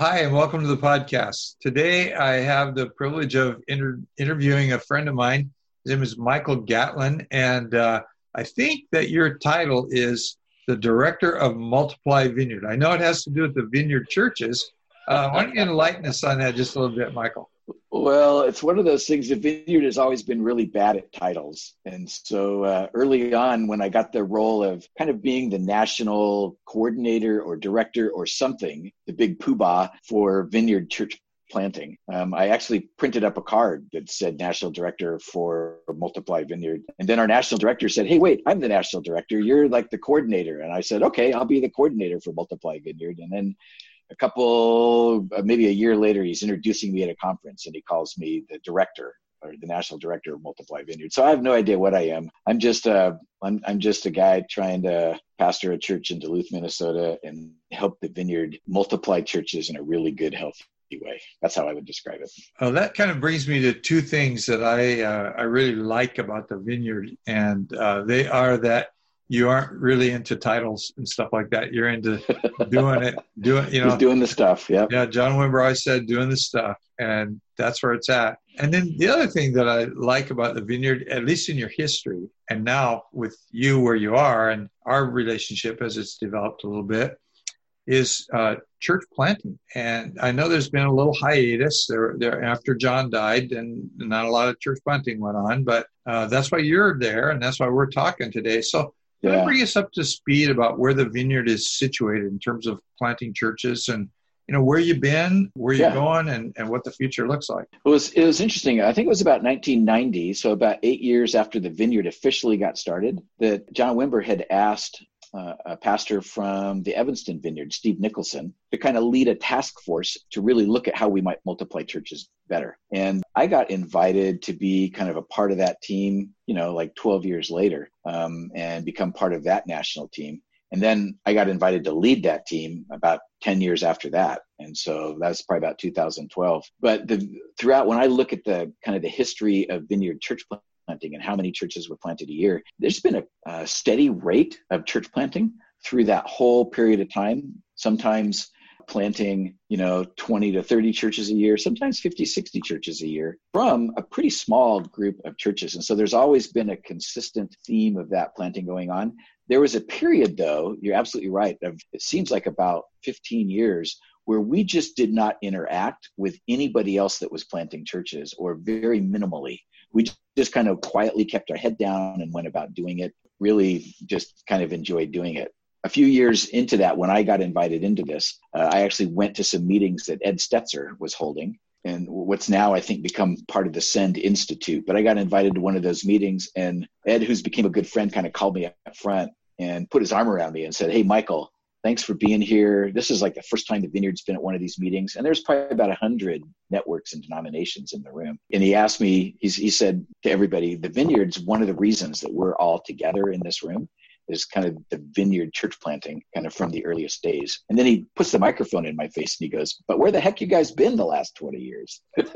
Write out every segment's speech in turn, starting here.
Hi, and welcome to the podcast. Today, I have the privilege of inter- interviewing a friend of mine. His name is Michael Gatlin, and uh, I think that your title is the Director of Multiply Vineyard. I know it has to do with the vineyard churches. Uh, why don't you enlighten us on that just a little bit, Michael? Well, it's one of those things. The vineyard has always been really bad at titles. And so uh, early on, when I got the role of kind of being the national coordinator or director or something, the big poobah for vineyard church planting, um, I actually printed up a card that said national director for Multiply Vineyard. And then our national director said, Hey, wait, I'm the national director. You're like the coordinator. And I said, Okay, I'll be the coordinator for Multiply Vineyard. And then a couple, uh, maybe a year later, he's introducing me at a conference and he calls me the director or the national director of Multiply Vineyard. So I have no idea what I am. I'm just a, I'm, I'm just a guy trying to pastor a church in Duluth, Minnesota and help the vineyard multiply churches in a really good, healthy way. That's how I would describe it. Well, that kind of brings me to two things that I, uh, I really like about the vineyard. And uh, they are that you aren't really into titles and stuff like that. You're into doing it, doing you know, doing the stuff. Yeah, yeah. John Wimber I said doing the stuff, and that's where it's at. And then the other thing that I like about the vineyard, at least in your history, and now with you where you are, and our relationship as it's developed a little bit, is uh, church planting. And I know there's been a little hiatus there, there after John died, and not a lot of church planting went on. But uh, that's why you're there, and that's why we're talking today. So can yeah. bring us up to speed about where the vineyard is situated in terms of planting churches and you know where you've been, where you're yeah. going, and, and what the future looks like. It was it was interesting. I think it was about 1990, so about eight years after the vineyard officially got started, that John Wimber had asked uh, a pastor from the Evanston Vineyard, Steve Nicholson, to kind of lead a task force to really look at how we might multiply churches better. And I got invited to be kind of a part of that team, you know, like 12 years later, um, and become part of that national team. And then I got invited to lead that team about 10 years after that. And so that's probably about 2012. But the, throughout, when I look at the kind of the history of Vineyard Church planting and how many churches were planted a year, there's been a, a steady rate of church planting through that whole period of time. Sometimes planting, you know, 20 to 30 churches a year, sometimes 50, 60 churches a year from a pretty small group of churches. And so there's always been a consistent theme of that planting going on. There was a period, though, you're absolutely right, of it seems like about 15 years where we just did not interact with anybody else that was planting churches or very minimally we just kind of quietly kept our head down and went about doing it. Really, just kind of enjoyed doing it. A few years into that, when I got invited into this, uh, I actually went to some meetings that Ed Stetzer was holding, and what's now I think become part of the Send Institute. But I got invited to one of those meetings, and Ed, who's became a good friend, kind of called me up front and put his arm around me and said, "Hey, Michael, thanks for being here. This is like the first time the Vineyard's been at one of these meetings, and there's probably about a hundred networks and denominations in the room. And he asked me, he said to everybody, the Vineyard's one of the reasons that we're all together in this room is kind of the vineyard church planting kind of from the earliest days. And then he puts the microphone in my face and he goes, But where the heck you guys been the last 20 years?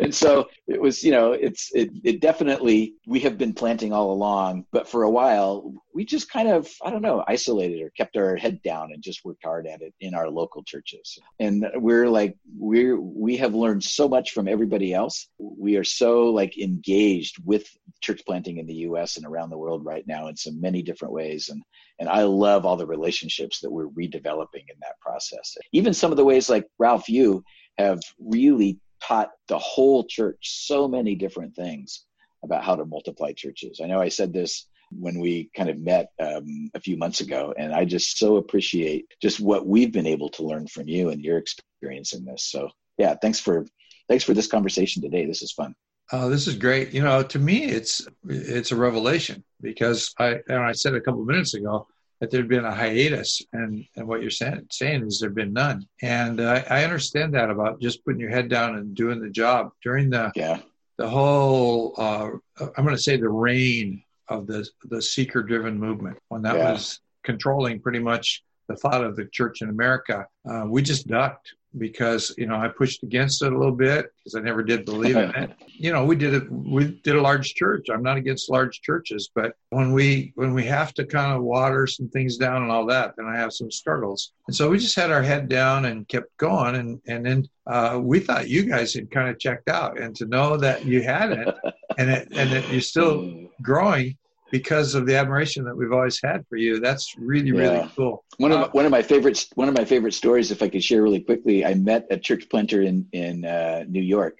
and so it was, you know, it's it, it definitely we have been planting all along, but for a while we just kind of, I don't know, isolated or kept our head down and just worked hard at it in our local churches. And we're like, we're we have learned so much from everybody else. We are so like engaged with church planting in the US and around the world right now in so many different ways. And and I love all the relationships that we're redeveloping in that process. Even some of the ways like Ralph, you have really taught the whole church so many different things about how to multiply churches. I know I said this when we kind of met um, a few months ago, and I just so appreciate just what we've been able to learn from you and your experience in this. So yeah, thanks for thanks for this conversation today. This is fun. Oh, this is great. You know, to me, it's it's a revelation because I and I said a couple of minutes ago that there'd been a hiatus, and and what you're saying saying is there'd been none, and uh, I understand that about just putting your head down and doing the job during the yeah the whole uh, I'm going to say the reign of the the seeker driven movement when that yeah. was controlling pretty much the thought of the church in America. Uh, we just ducked because you know I pushed against it a little bit because I never did believe in it. You know, we did it. We did a large church. I'm not against large churches, but when we when we have to kind of water some things down and all that, then I have some struggles. And so we just had our head down and kept going. And and then uh, we thought you guys had kind of checked out, and to know that you hadn't, and it, and that you're still growing because of the admiration that we've always had for you. That's really, yeah. really cool. One of uh, one of my favorite one of my favorite stories, if I could share really quickly, I met a church planter in in uh, New York,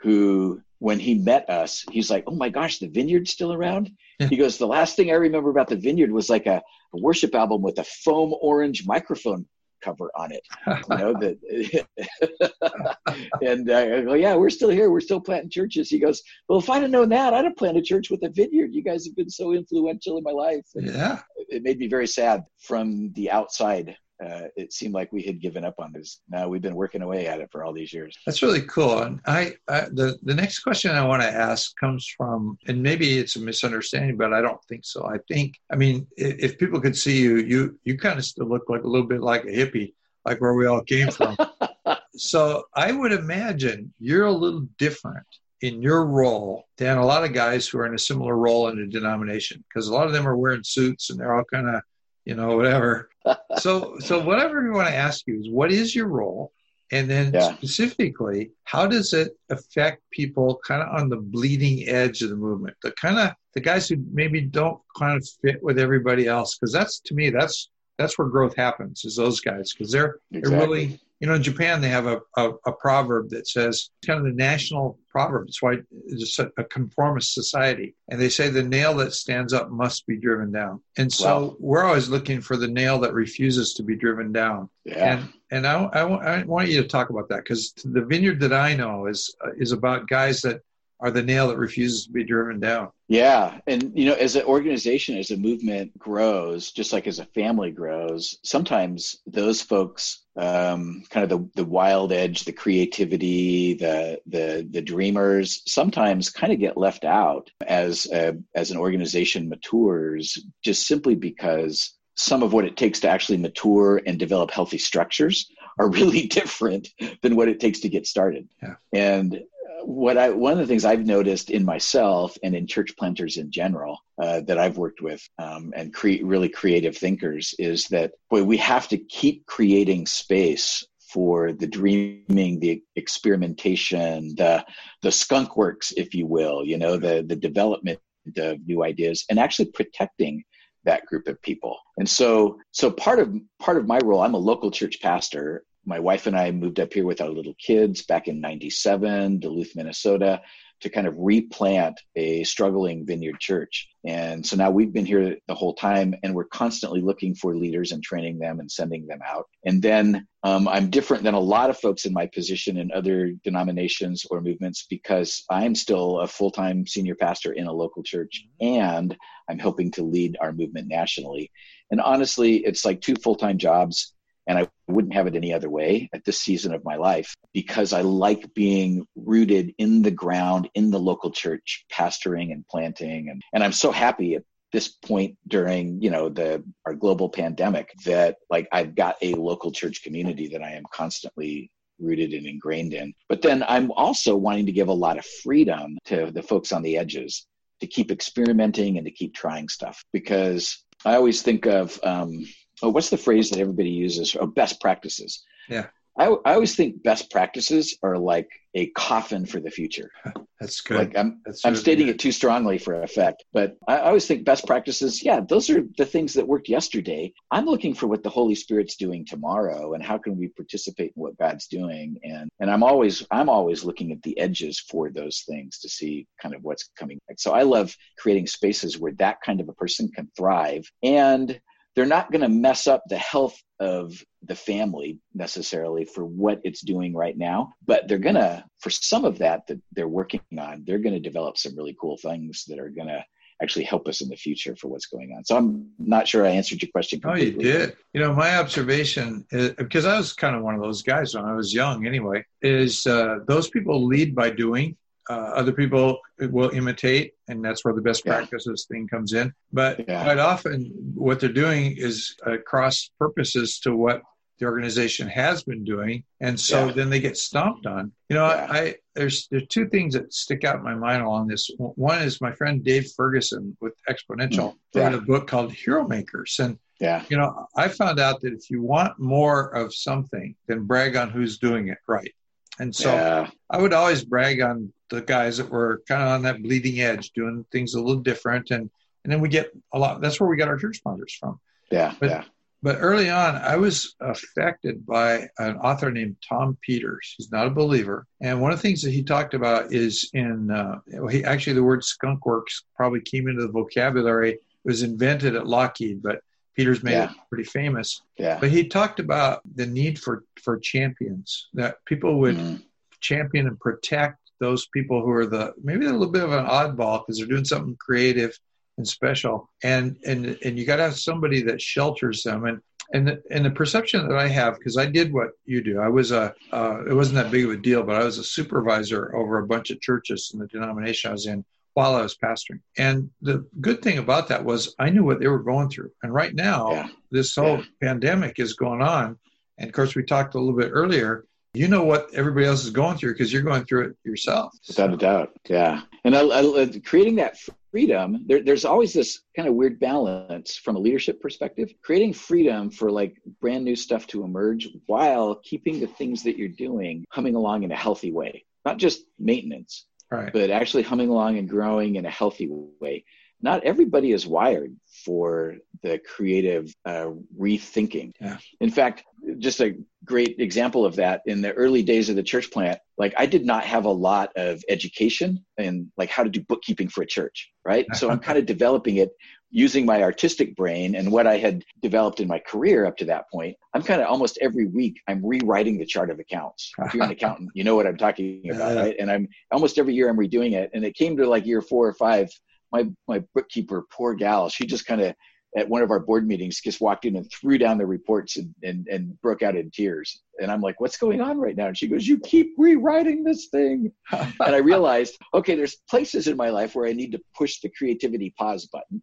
who when he met us, he's like, "Oh my gosh, the vineyard's still around." Yeah. He goes, "The last thing I remember about the vineyard was like a, a worship album with a foam orange microphone cover on it. You know that, and uh, I go, yeah, we're still here. We're still planting churches. He goes, well, if I'd have known that, I'd have planted a church with a vineyard. You guys have been so influential in my life. And yeah, it made me very sad from the outside uh, it seemed like we had given up on this. Now we've been working away at it for all these years. That's really cool. And I, I, the the next question I want to ask comes from, and maybe it's a misunderstanding, but I don't think so. I think, I mean, if, if people could see you, you you kind of still look like a little bit like a hippie, like where we all came from. so I would imagine you're a little different in your role than a lot of guys who are in a similar role in a denomination because a lot of them are wearing suits and they're all kind of you know whatever. So so whatever we want to ask you is what is your role? And then yeah. specifically how does it affect people kind of on the bleeding edge of the movement? The kind of the guys who maybe don't kind of fit with everybody else because that's to me that's that's where growth happens is those guys because they're exactly. they're really you know, in Japan, they have a, a, a, proverb that says, kind of the national proverb. It's why it's a, a, conformist society. And they say the nail that stands up must be driven down. And so wow. we're always looking for the nail that refuses to be driven down. Yeah. And, and I, I, I want you to talk about that because the vineyard that I know is, uh, is about guys that are the nail that refuses to be driven down. Yeah. And, you know, as an organization, as a movement grows, just like as a family grows, sometimes those folks, um, kind of the, the wild edge, the creativity, the, the, the dreamers, sometimes kind of get left out as, a, as an organization matures, just simply because some of what it takes to actually mature and develop healthy structures are really different than what it takes to get started. Yeah. And what I one of the things I've noticed in myself and in church planters in general uh, that I've worked with um, and create really creative thinkers is that boy we have to keep creating space for the dreaming, the experimentation, the the skunk works, if you will, you know, the the development of new ideas, and actually protecting that group of people. And so so part of part of my role, I'm a local church pastor my wife and I moved up here with our little kids back in 97, Duluth, Minnesota, to kind of replant a struggling vineyard church. And so now we've been here the whole time and we're constantly looking for leaders and training them and sending them out. And then um, I'm different than a lot of folks in my position in other denominations or movements because I'm still a full time senior pastor in a local church and I'm helping to lead our movement nationally. And honestly, it's like two full time jobs and I wouldn't have it any other way at this season of my life because I like being rooted in the ground in the local church, pastoring and planting. And, and I'm so happy at this point during, you know, the, our global pandemic that like I've got a local church community that I am constantly rooted and ingrained in. But then I'm also wanting to give a lot of freedom to the folks on the edges to keep experimenting and to keep trying stuff because I always think of, um, oh, what's the phrase that everybody uses? Oh, best practices. Yeah. I, I always think best practices are like a coffin for the future. That's good. Like I'm, That's I'm stating good. it too strongly for effect, but I, I always think best practices. Yeah, those are the things that worked yesterday. I'm looking for what the Holy Spirit's doing tomorrow, and how can we participate in what God's doing? And and I'm always I'm always looking at the edges for those things to see kind of what's coming. So I love creating spaces where that kind of a person can thrive and they're not going to mess up the health of the family necessarily for what it's doing right now but they're going to for some of that that they're working on they're going to develop some really cool things that are going to actually help us in the future for what's going on. So I'm not sure I answered your question. Completely. Oh, you did. You know, my observation, is, because I was kind of one of those guys when I was young anyway, is uh, those people lead by doing. Uh, other people will imitate, and that's where the best practices yeah. thing comes in. But yeah. quite often, what they're doing is uh, cross purposes to what the organization has been doing, and so yeah. then they get stomped on. You know. I, there's there's two things that stick out in my mind along this. One is my friend Dave Ferguson with Exponential mm. wrote a book called Hero Makers, and yeah, you know, I found out that if you want more of something, then brag on who's doing it right. And so yeah. I would always brag on the guys that were kind of on that bleeding edge, doing things a little different, and and then we get a lot. That's where we got our church sponsors from. Yeah, but, yeah. But early on, I was affected by an author named Tom Peters. He's not a believer. And one of the things that he talked about is in, uh, he, actually, the word skunkworks probably came into the vocabulary. It was invented at Lockheed, but Peters made yeah. it pretty famous. Yeah. But he talked about the need for, for champions, that people would mm. champion and protect those people who are the maybe a little bit of an oddball because they're doing something creative and special. And and and you got to have somebody that shelters them. And and the, and the perception that I have because I did what you do. I was a uh, it wasn't that big of a deal but I was a supervisor over a bunch of churches in the denomination I was in while I was pastoring. And the good thing about that was I knew what they were going through. And right now yeah. this whole yeah. pandemic is going on. And of course we talked a little bit earlier you know what everybody else is going through because you're going through it yourself. Without a doubt, yeah. And I, I, uh, creating that freedom, there, there's always this kind of weird balance from a leadership perspective. Creating freedom for like brand new stuff to emerge while keeping the things that you're doing humming along in a healthy way, not just maintenance, right. but actually humming along and growing in a healthy way. Not everybody is wired for the creative uh, rethinking. Yeah. In fact, just a great example of that in the early days of the church plant like i did not have a lot of education and like how to do bookkeeping for a church right? So i'm kind of developing it using my artistic brain and what i had developed in my career up to that point. I'm kind of almost every week i'm rewriting the chart of accounts. If you're an accountant you know what i'm talking about right? And i'm almost every year i'm redoing it and it came to like year four or five my my bookkeeper poor gal she just kind of at one of our board meetings just walked in and threw down the reports and, and, and broke out in tears. And I'm like, what's going on right now? And she goes, you keep rewriting this thing. and I realized, okay, there's places in my life where I need to push the creativity pause button.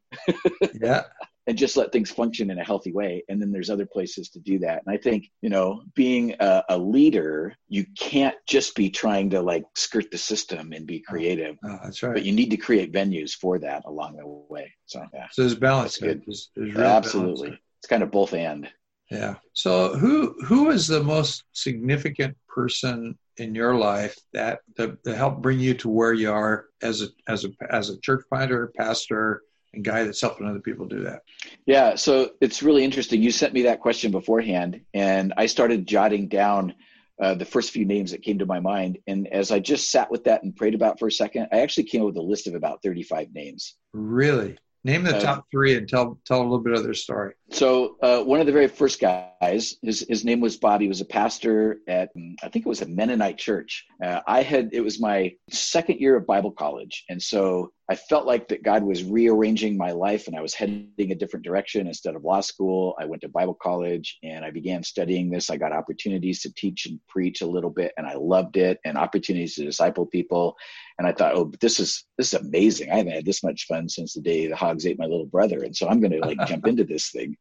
yeah and just let things function in a healthy way. And then there's other places to do that. And I think, you know, being a, a leader, you can't just be trying to like skirt the system and be uh, creative. Oh, that's right. But you need to create venues for that along the way. So, yeah. So there's balance. Good. There's, there's Absolutely. Balance. It's kind of both and. Yeah. So who who is the most significant person in your life that, that, that helped bring you to where you are as a as a as a church planter, pastor, and guy that's helping other people do that. Yeah, so it's really interesting. You sent me that question beforehand, and I started jotting down uh, the first few names that came to my mind. And as I just sat with that and prayed about for a second, I actually came up with a list of about 35 names. Really? Name the uh, top three and tell tell a little bit of their story. So uh, one of the very first guys, his his name was Bobby. He was a pastor at I think it was a Mennonite church. Uh, I had it was my second year of Bible college, and so I felt like that God was rearranging my life and I was heading a different direction. Instead of law school, I went to Bible college and I began studying this. I got opportunities to teach and preach a little bit and I loved it and opportunities to disciple people. And I thought, oh, this is this is amazing. I haven't had this much fun since the day the hogs ate my little brother. And so I'm gonna like jump into this thing.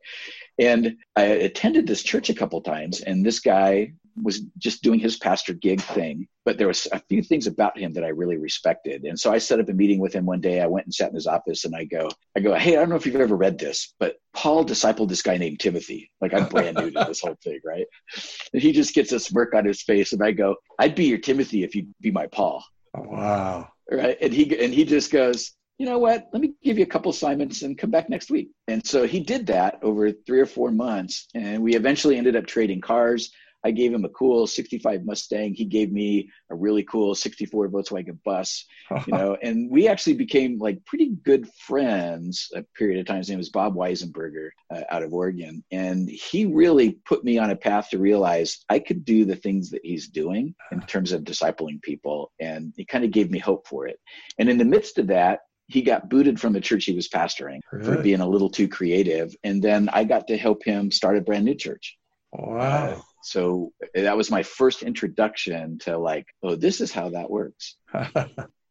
And I attended this church a couple times and this guy was just doing his pastor gig thing but there was a few things about him that i really respected and so i set up a meeting with him one day i went and sat in his office and i go i go hey i don't know if you've ever read this but paul discipled this guy named timothy like i'm brand new to this whole thing right and he just gets a smirk on his face and i go i'd be your timothy if you'd be my paul oh, wow right and he and he just goes you know what? Let me give you a couple assignments and come back next week. And so he did that over three or four months. And we eventually ended up trading cars. I gave him a cool 65 Mustang. He gave me a really cool 64 Volkswagen bus, you know, and we actually became like pretty good friends a period of time. His name was Bob Weisenberger uh, out of Oregon. And he really put me on a path to realize I could do the things that he's doing in terms of discipling people. And he kind of gave me hope for it. And in the midst of that, he got booted from the church he was pastoring really? for being a little too creative. And then I got to help him start a brand new church. Wow. Uh, so that was my first introduction to like, oh, this is how that works. and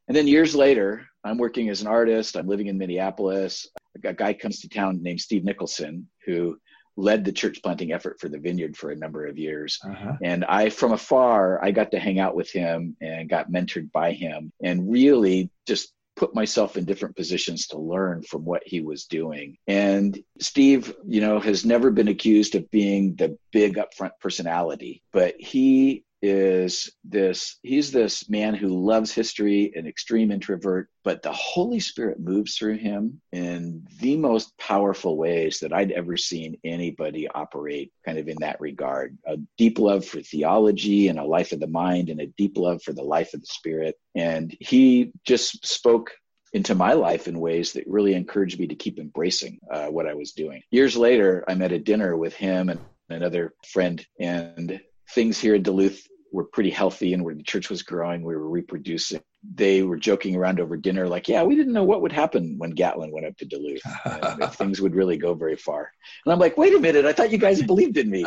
then years later, I'm working as an artist. I'm living in Minneapolis. A guy comes to town named Steve Nicholson, who led the church planting effort for the vineyard for a number of years. Uh-huh. And I, from afar, I got to hang out with him and got mentored by him and really just put myself in different positions to learn from what he was doing. And Steve, you know, has never been accused of being the big upfront personality, but he is this he's this man who loves history an extreme introvert but the holy spirit moves through him in the most powerful ways that i'd ever seen anybody operate kind of in that regard a deep love for theology and a life of the mind and a deep love for the life of the spirit and he just spoke into my life in ways that really encouraged me to keep embracing uh, what I was doing. Years later, I'm at a dinner with him and another friend, and things here in Duluth were pretty healthy and where the church was growing, we were reproducing. They were joking around over dinner, like, yeah, we didn't know what would happen when Gatlin went up to Duluth, if things would really go very far. And I'm like, wait a minute, I thought you guys believed in me.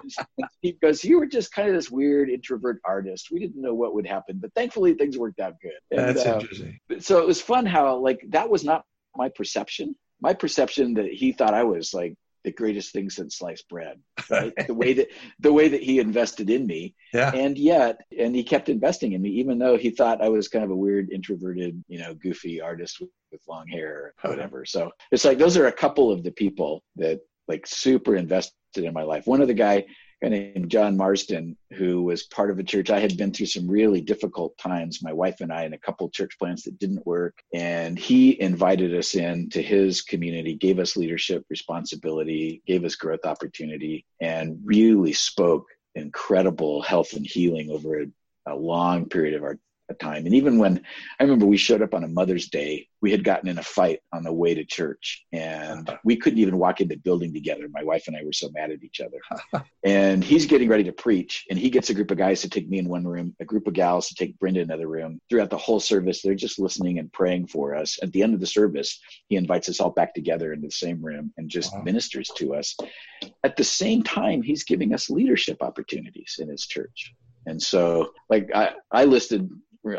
he goes, you were just kind of this weird introvert artist. We didn't know what would happen, but thankfully things worked out good. And, That's uh, interesting. So it was fun how, like, that was not my perception. My perception that he thought I was like the greatest thing since sliced bread right? The way that the way that he invested in me. Yeah. and yet and he kept investing in me even though he thought i was kind of a weird introverted you know goofy artist with, with long hair or whatever. So it's like those are a couple of the people that like super invested in my life. One of the guy guy named John Marsden, who was part of a church. I had been through some really difficult times, my wife and I, and a couple church plants that didn't work. And he invited us in to his community, gave us leadership responsibility, gave us growth opportunity, and really spoke incredible health and healing over a, a long period of our time. And even when I remember we showed up on a Mother's Day, we had gotten in a fight on the way to church and we couldn't even walk into the building together. My wife and I were so mad at each other. and he's getting ready to preach and he gets a group of guys to take me in one room, a group of gals to take Brenda in another room. Throughout the whole service, they're just listening and praying for us. At the end of the service, he invites us all back together into the same room and just wow. ministers to us. At the same time, he's giving us leadership opportunities in his church. And so, like I, I listed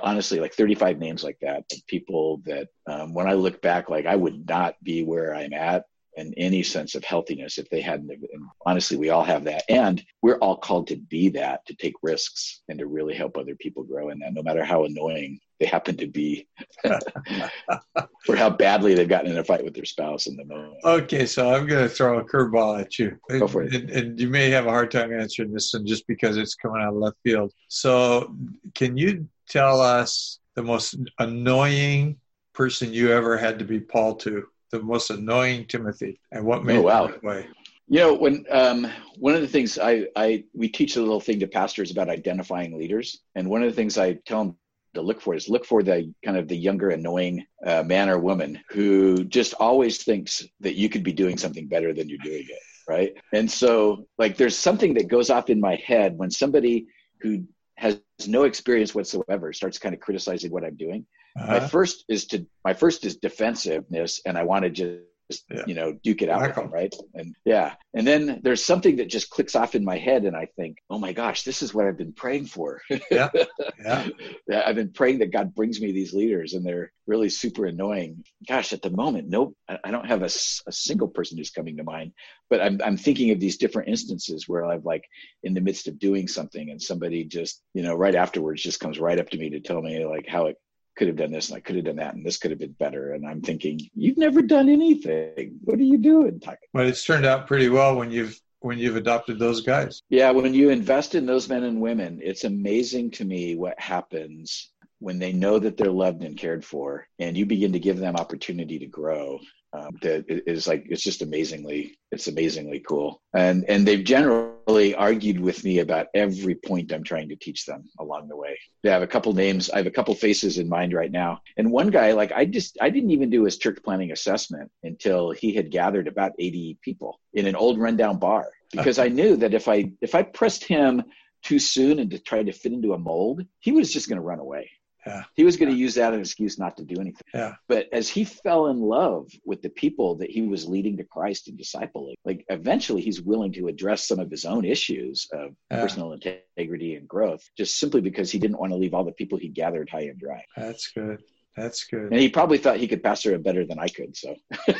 honestly like 35 names like that of people that um, when I look back, like I would not be where I'm at in any sense of healthiness if they hadn't. And honestly, we all have that, and we're all called to be that, to take risks, and to really help other people grow in that, no matter how annoying they happen to be, or how badly they've gotten in a fight with their spouse in the moment. Okay, so I'm going to throw a curveball at you. Go for it. And, and you may have a hard time answering this one just because it's coming out of left field. So, can you tell us the most annoying person you ever had to be Paul to? The most annoying Timothy, and what made oh, wow. that way? You know, when um, one of the things I, I we teach a little thing to pastors about identifying leaders, and one of the things I tell them to look for is look for the kind of the younger annoying uh, man or woman who just always thinks that you could be doing something better than you're doing it right and so like there's something that goes off in my head when somebody who has no experience whatsoever starts kind of criticizing what I'm doing. Uh-huh. My first is to my first is defensiveness, and I want to just yeah. you know duke it out with them, right? And yeah, and then there's something that just clicks off in my head, and I think, oh my gosh, this is what I've been praying for. Yeah, yeah. yeah I've been praying that God brings me these leaders, and they're really super annoying. Gosh, at the moment, nope, I don't have a, a single person who's coming to mind, but I'm I'm thinking of these different instances where I've like in the midst of doing something, and somebody just you know right afterwards just comes right up to me to tell me like how it could have done this and I could have done that and this could have been better. And I'm thinking, you've never done anything. What are you doing? But it's turned out pretty well when you've when you've adopted those guys. Yeah, when you invest in those men and women, it's amazing to me what happens when they know that they're loved and cared for and you begin to give them opportunity to grow um, that is like it's just amazingly it's amazingly cool. And and they've generally argued with me about every point i'm trying to teach them along the way. They have a couple names i have a couple faces in mind right now. And one guy like i just i didn't even do his church planting assessment until he had gathered about 80 people in an old rundown bar. Because i knew that if i if i pressed him too soon and to try to fit into a mold he was just going to run away Yeah. He was going to use that as an excuse not to do anything. Yeah. But as he fell in love with the people that he was leading to Christ and discipling, like eventually he's willing to address some of his own issues of Yeah. personal integrity and growth, just simply because he didn't want to leave all the people he gathered high and dry. That's good. That's good. And he probably thought he could pastor it better than I could. So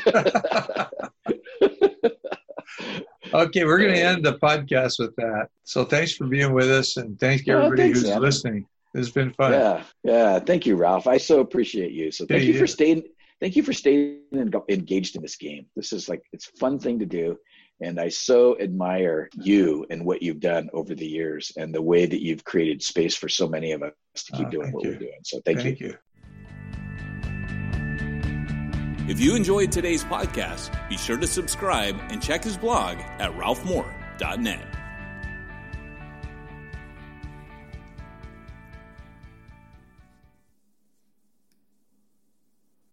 okay, we're going to end the podcast with that. So thanks for being with us, and thank you Oh, everybody thanks, who's man. listening. This has been fun. yeah, yeah. Thank you, Ralph. I so appreciate you. So thank Yeah, you you for staying. Thank you for staying en- engaged in this game. This is like it's a fun thing to do, and I so admire you and what you've done over the years, and the way that you've created space for so many of us to keep Oh, doing what you. we're doing. So thank, Thank you. you. If you enjoyed today's podcast, be sure to subscribe and check his blog at ralphmoore.net.